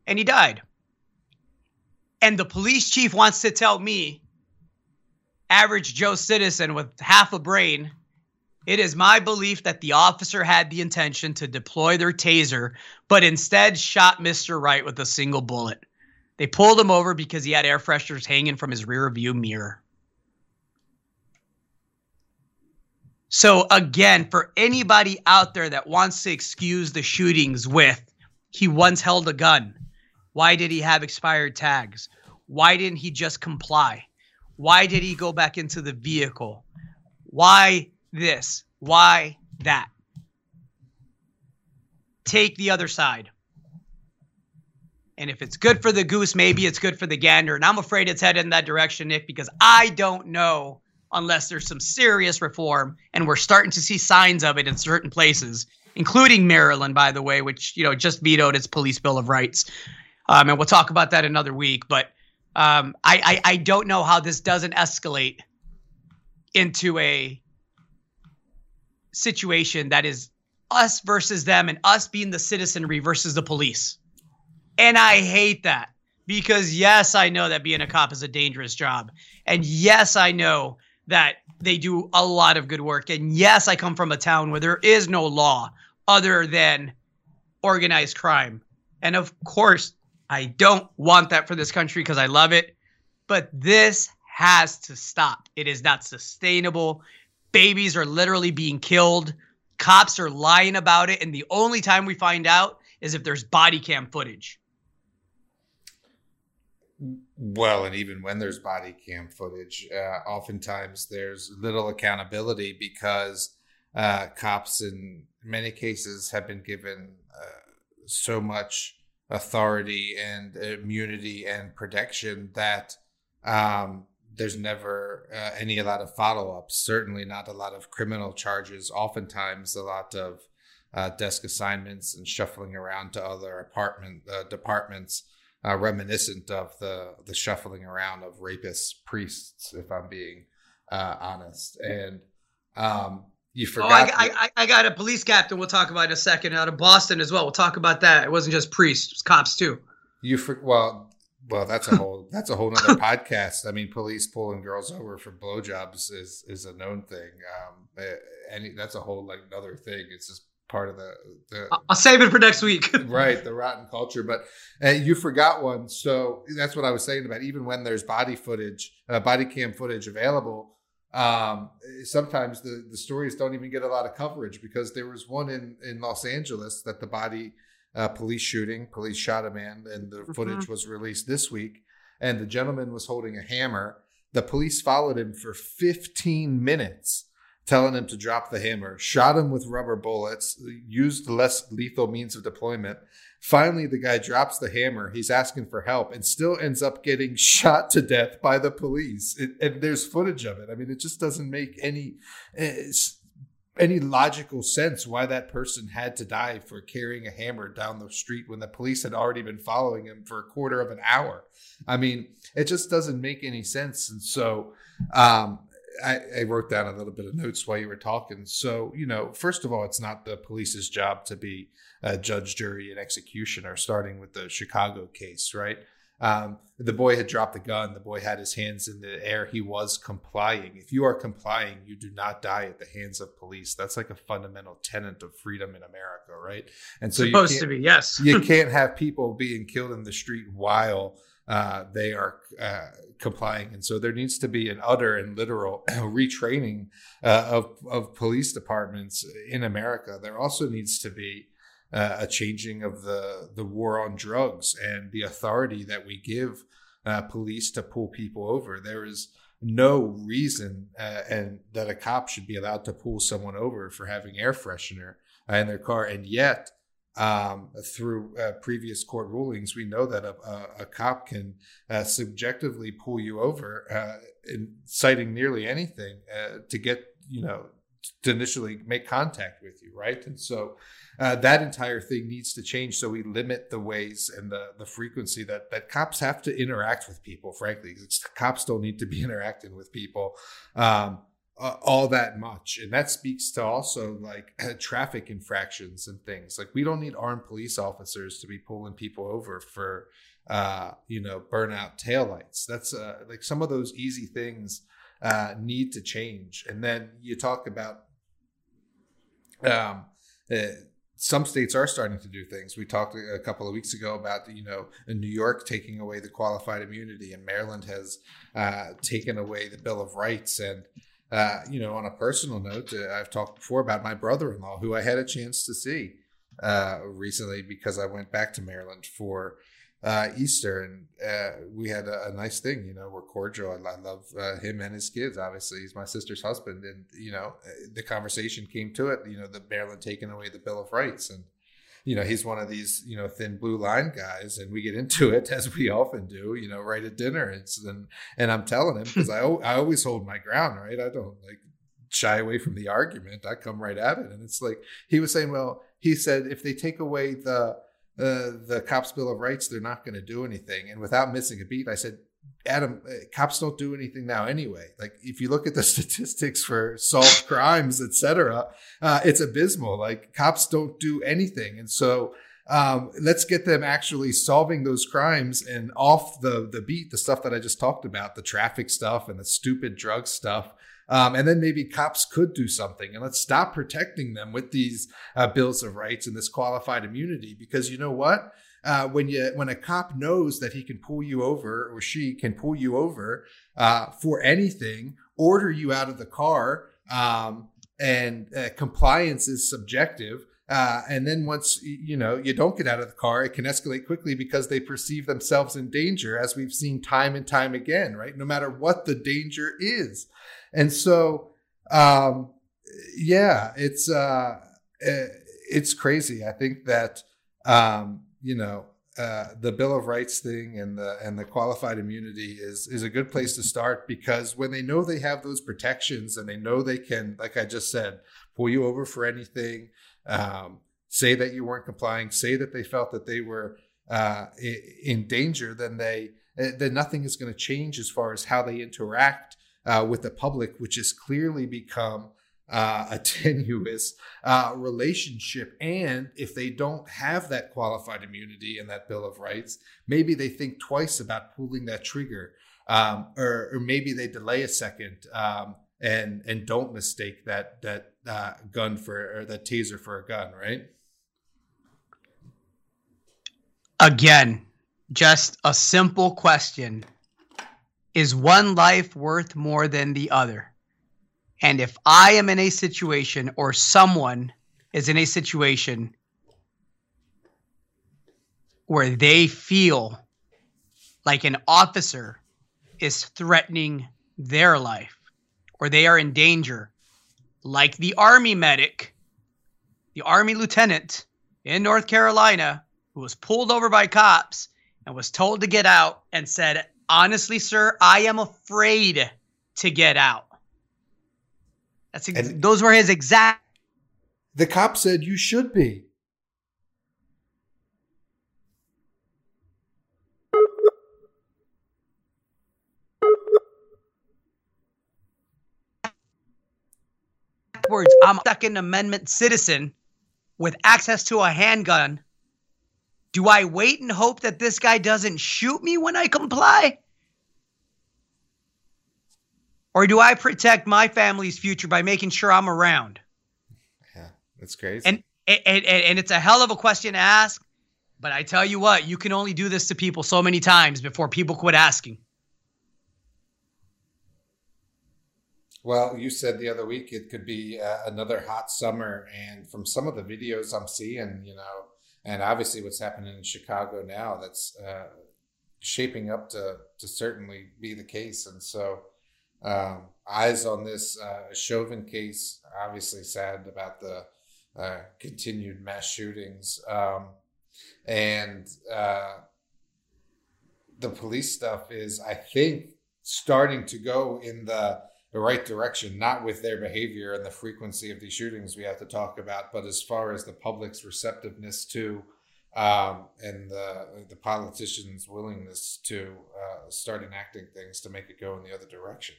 and he died. And the police chief wants to tell me average Joe citizen with half a brain, it is my belief that the officer had the intention to deploy their taser, but instead shot Mr. Wright with a single bullet. They pulled him over because he had air fresheners hanging from his rear view mirror. So, again, for anybody out there that wants to excuse the shootings with, he once held a gun. Why did he have expired tags? Why didn't he just comply? Why did he go back into the vehicle? Why this? Why that? Take the other side. And if it's good for the goose, maybe it's good for the gander. And I'm afraid it's headed in that direction, Nick, because I don't know unless there's some serious reform. And we're starting to see signs of it in certain places, including Maryland, by the way, which, you know, just vetoed its police bill of rights. Um, and we'll talk about that another week. But um, I, I I don't know how this doesn't escalate into a situation that is us versus them and us being the citizenry versus the police. And I hate that because yes, I know that being a cop is a dangerous job. And yes, I know that they do a lot of good work. And yes, I come from a town where there is no law other than organized crime. And of course, I don't want that for this country because I love it. But this has to stop. It is not sustainable. Babies are literally being killed. Cops are lying about it. And the only time we find out is if there's body cam footage. Well, and even when there's body cam footage, uh, oftentimes there's little accountability because uh, cops, in many cases, have been given uh, so much authority and immunity and protection that um, there's never uh, any a lot of follow ups. Certainly not a lot of criminal charges. Oftentimes, a lot of uh, desk assignments and shuffling around to other apartment uh, departments, uh, reminiscent of the the shuffling around of rapist priests, if I'm being uh, honest. And um, you oh, forgot. Oh, I, I, I, got a police captain. We'll talk about in a second out of Boston as well. We'll talk about that. It wasn't just priests; it was cops too. You for well, well, that's a whole that's a whole other podcast. I mean, police pulling girls over for blowjobs is is a known thing. Um, eh, that's a whole like another thing. It's just part of the. the I'll save it for next week. right, the rotten culture. But uh, you forgot one, so that's what I was saying about. Even when there's body footage, uh, body cam footage available, um, sometimes the the stories don't even get a lot of coverage because there was one in in Los Angeles that the body uh, police shooting, police shot a man, and the mm-hmm. footage was released this week, and the gentleman was holding a hammer. The police followed him for 15 minutes telling him to drop the hammer, shot him with rubber bullets, used less lethal means of deployment. Finally, the guy drops the hammer. He's asking for help and still ends up getting shot to death by the police. It, and there's footage of it. I mean, it just doesn't make any any logical sense why that person had to die for carrying a hammer down the street when the police had already been following him for a quarter of an hour. I mean, it just doesn't make any sense. And so, um, I, I, wrote down a little bit of notes while you were talking. So, you know, first of all, it's not the police's job to be a judge, jury, and executioner, starting with the Chicago case, right? Um, the boy had dropped the gun. The boy had his hands in the air. He was complying. If you are complying, you do not die at the hands of police. That's like a fundamental tenet of freedom in America, right? And so, supposed to be, yes. you can't have people being killed in the street while uh, they are uh, complying. And so there needs to be an utter and literal retraining uh, of, of police departments in America. There also needs to be uh, a changing of the, the war on drugs and the authority that we give uh, police to pull people over. There is no reason uh, and that a cop should be allowed to pull someone over for having air freshener in their car. And yet, um, through uh, previous court rulings, we know that a, a, a cop can uh, subjectively pull you over, uh, in citing nearly anything uh, to get you know to initially make contact with you, right? And so uh, that entire thing needs to change. So we limit the ways and the the frequency that that cops have to interact with people. Frankly, cops don't need to be interacting with people. Um, uh, all that much. And that speaks to also like traffic infractions and things. Like we don't need armed police officers to be pulling people over for uh, you know, burnout taillights. That's uh, like some of those easy things uh, need to change. And then you talk about um, uh, some states are starting to do things. We talked a couple of weeks ago about you know New York taking away the qualified immunity, and Maryland has uh, taken away the Bill of Rights, and uh, you know, on a personal note, uh, I've talked before about my brother-in-law, who I had a chance to see uh, recently because I went back to Maryland for uh, Easter, and uh, we had a, a, nice thing. You know, we're cordial. I, I love uh, him and his kids. Obviously, he's my sister's husband, and you know, the conversation came to it. You know, the Maryland taking away the Bill of Rights, and you know, he's one of these, you know, thin blue line guys, and we get into it as we often do, you know, right at dinner. It's and and I'm telling him because I I always hold my ground, right? I don't like shy away from the argument. I come right at it, and it's like he was saying, well, he said if they take away the uh, the cops bill of rights, they're not going to do anything. And without missing a beat, I said, Adam, uh, cops don't do anything now anyway. Like if you look at the statistics for solved crimes, etc., uh, it's abysmal. Like cops don't do anything. And so um, let's get them actually solving those crimes and off the, the beat, the stuff that I just talked about, the traffic stuff and the stupid drug stuff. Um, and then maybe cops could do something and let's stop protecting them with these uh, bills of rights and this qualified immunity because you know what? Uh, when you when a cop knows that he can pull you over or she can pull you over uh, for anything, order you out of the car, um, and uh, compliance is subjective. Uh, and then once you know you don't get out of the car, it can escalate quickly because they perceive themselves in danger, as we've seen time and time again. Right, no matter what the danger is, and so um, yeah, it's uh, eh, it's crazy. I think that um, you know, uh, the Bill of Rights thing and the and the qualified immunity is is a good place to start because when they know they have those protections and they know they can, like I just said, pull you over for anything, um, say that you weren't complying, say that they felt that they were uh, in danger, then they eh, then nothing is going to change as far as how they interact uh, with the public, which has clearly become uh, a tenuous uh, relationship. And if they don't have that qualified immunity and that Bill of Rights, maybe they think twice about pulling that trigger, um, or, or, maybe they delay a second. Um, and and don't mistake that that uh, gun for or that taser for a gun, right? Again, just a simple question: Is one life worth more than the other? And if I am in a situation or someone is in a situation where they feel like an officer is threatening their life or they are in danger, like the Army medic, the Army lieutenant in North Carolina who was pulled over by cops and was told to get out and said, Honestly, sir, I am afraid to get out. That's ex- And- those were his exact The cop said you should be. words. I'm a Second Amendment citizen with access to a handgun. Do I wait and hope that this guy doesn't shoot me when I comply? Or do I protect my family's future by making sure I'm around? Yeah, that's crazy. And and, and, and it's a hell of a question to ask, but I tell you what, you can only do this to people so many times before people quit asking. Well, you said the other week it could be uh, another hot summer, and from some of the videos I'm seeing, you know, and obviously what's happening in Chicago now, that's uh, shaping up to to certainly be the case. And so, um, eyes on this uh, Chauvin case. Obviously, sad about the uh, continued mass shootings, um, and uh, the police stuff is, I think, starting to go in the the right direction, not with their behavior and the frequency of these shootings we have to talk about, but as far as the public's receptiveness to um, and the the politicians' willingness to uh, start enacting things to make it go in the other direction.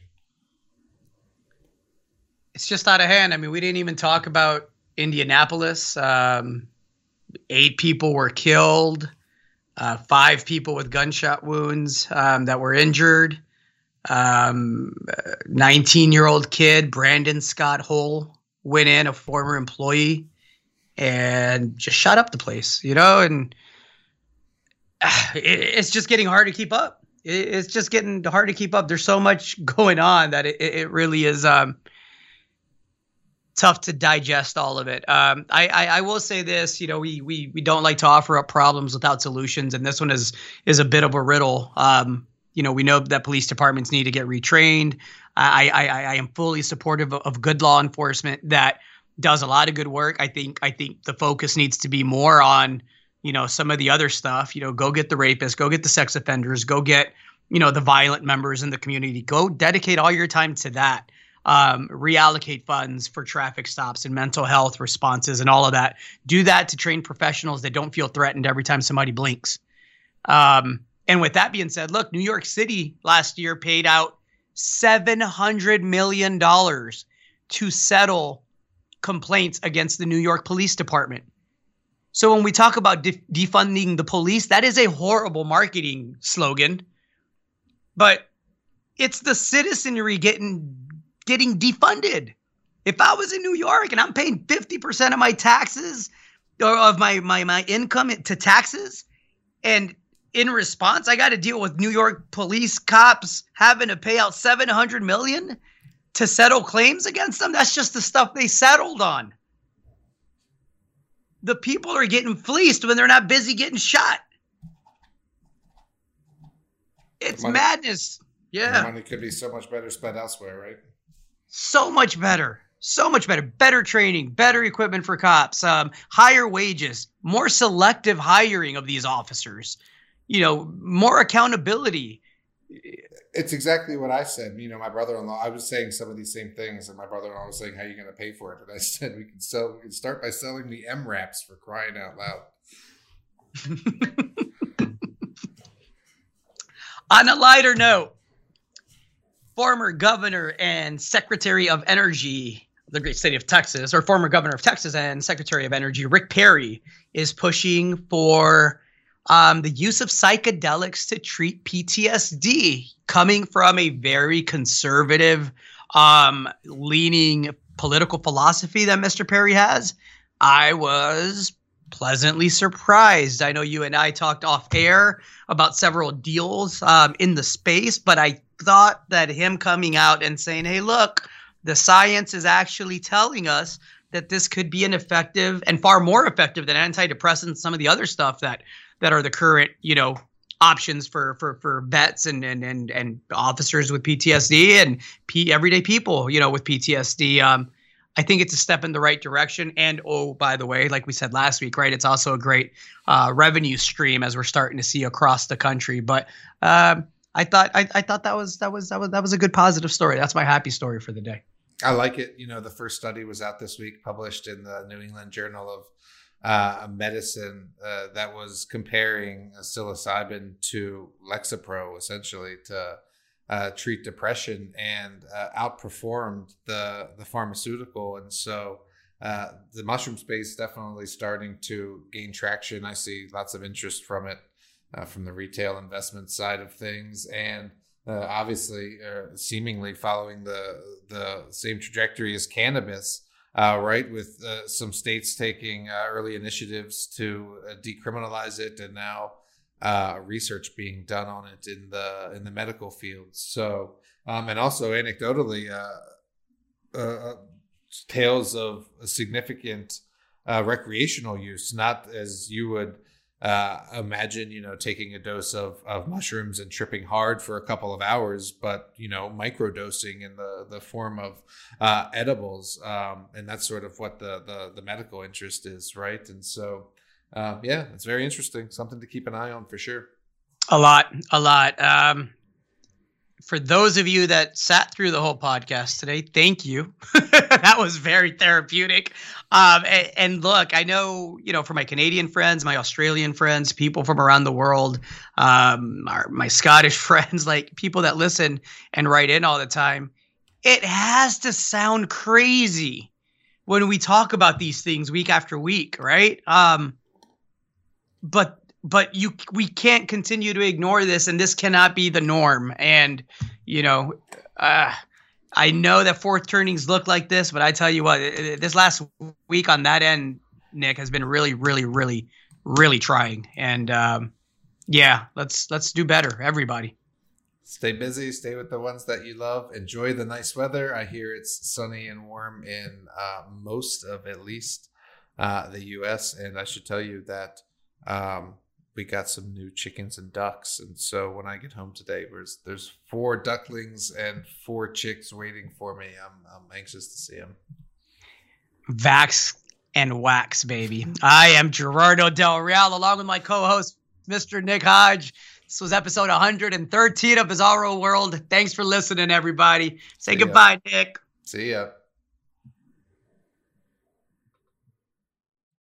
It's just out of hand. I mean, we didn't even talk about Indianapolis. Um, eight people were killed, uh, five people with gunshot wounds um, that were injured. Um, 19 year old kid, Brandon Scott Hole, went in, a former employee, and just shot up the place, you know? And uh, it, it's just getting hard to keep up. It, it's just getting hard to keep up. There's so much going on that it, it really is um, tough to digest all of it. Um, I, I, I will say this, you know, we, we, we don't like to offer up problems without solutions. And this one is, is a bit of a riddle. Um, you know, we know that police departments need to get retrained. I, I, I, am fully supportive of, of good law enforcement that does a lot of good work. I think, I think the focus needs to be more on, you know, some of the other stuff. You know, go get the rapists, go get the sex offenders, go get, you know, the violent members in the community. Go dedicate all your time to that. Um, reallocate funds for traffic stops and mental health responses and all of that. Do that to train professionals that don't feel threatened every time somebody blinks. Um, and with that being said, look, New York City last year paid out $700 million to settle complaints against the New York Police Department. So when we talk about def- defunding the police, that is a horrible marketing slogan. But it's the citizenry getting getting defunded. If I was in New York and I'm paying 50% of my taxes or of my my my income to taxes and in response, I got to deal with New York police cops having to pay out 700 million to settle claims against them. That's just the stuff they settled on. The people are getting fleeced when they're not busy getting shot. It's Money- madness. Yeah. money could be so much better spent elsewhere, right? So much better. So much better. Better training, better equipment for cops, um, higher wages, more selective hiring of these officers, you know, more accountability. It's exactly what I said. You know, my brother-in-law. I was saying some of these same things, and my brother-in-law was saying, "How are you going to pay for it?" And I said, "We can sell. We can start by selling the MRAPs for crying out loud." On a lighter note, former governor and secretary of energy the great state of Texas, or former governor of Texas and secretary of energy, Rick Perry, is pushing for um, the use of psychedelics to treat PTSD, coming from a very conservative, um, leaning political philosophy that Mr. Perry has, I was pleasantly surprised. I know you and I talked off air about several deals um, in the space, but I thought that him coming out and saying, hey, look, the science is actually telling us that this could be an effective and far more effective than antidepressants, some of the other stuff that that are the current, you know, options for for for vets and and and, and officers with PTSD and P, everyday people, you know, with PTSD. Um, I think it's a step in the right direction. And oh, by the way, like we said last week, right? It's also a great uh, revenue stream as we're starting to see across the country. But um, I thought I, I thought that was that was that was that was a good positive story. That's my happy story for the day. I like it. You know, the first study was out this week, published in the New England Journal of uh, Medicine, uh, that was comparing psilocybin to Lexapro, essentially to uh, treat depression, and uh, outperformed the the pharmaceutical. And so, uh, the mushroom space definitely starting to gain traction. I see lots of interest from it, uh, from the retail investment side of things, and uh, obviously uh, seemingly following the the same trajectory as cannabis, uh, right? With uh, some states taking uh, early initiatives to decriminalize it, and now research being done on it in the in the medical field. So, um, and also anecdotally, tales of significant recreational use, not as you would uh, imagine you know taking a dose of, of mushrooms and tripping hard for a couple of hours but you know microdosing in the the form of uh, edibles um, and that's sort of what the, the the medical interest is right? And so um, yeah it's very interesting something to keep an eye on for sure. A lot a lot. Um, for those of you that sat through the whole podcast today, thank you. that was very therapeutic. Um, and, and, look, I know, you know, for my Canadian friends, my Australian friends, people from around the world, um, our, my Scottish friends, like people that listen and write in all the time, it has to sound crazy when we talk about these things week after week, right? Um, but but you we can't continue to ignore this and this cannot be the norm. And you know uh, i know that fourth turnings look like this but i tell you what this last week on that end nick has been really really really really trying. And um, yeah let's let's do better everybody. Stay busy stay with the ones that you love. Enjoy the nice weather. I hear it's sunny and warm in uh, most of at least uh, the us and i should tell you that um, we got some new chickens and ducks, and so when I get home today, there's there's four ducklings and four chicks waiting for me. I'm I'm anxious to see them. Vax and wax, baby. I am Gerardo Del Real, along with my co-host, Mr. Nick Hodge. This was episode 113 of Bizarro World. Thanks for listening, everybody. Say See goodbye, ya. Nick. See ya.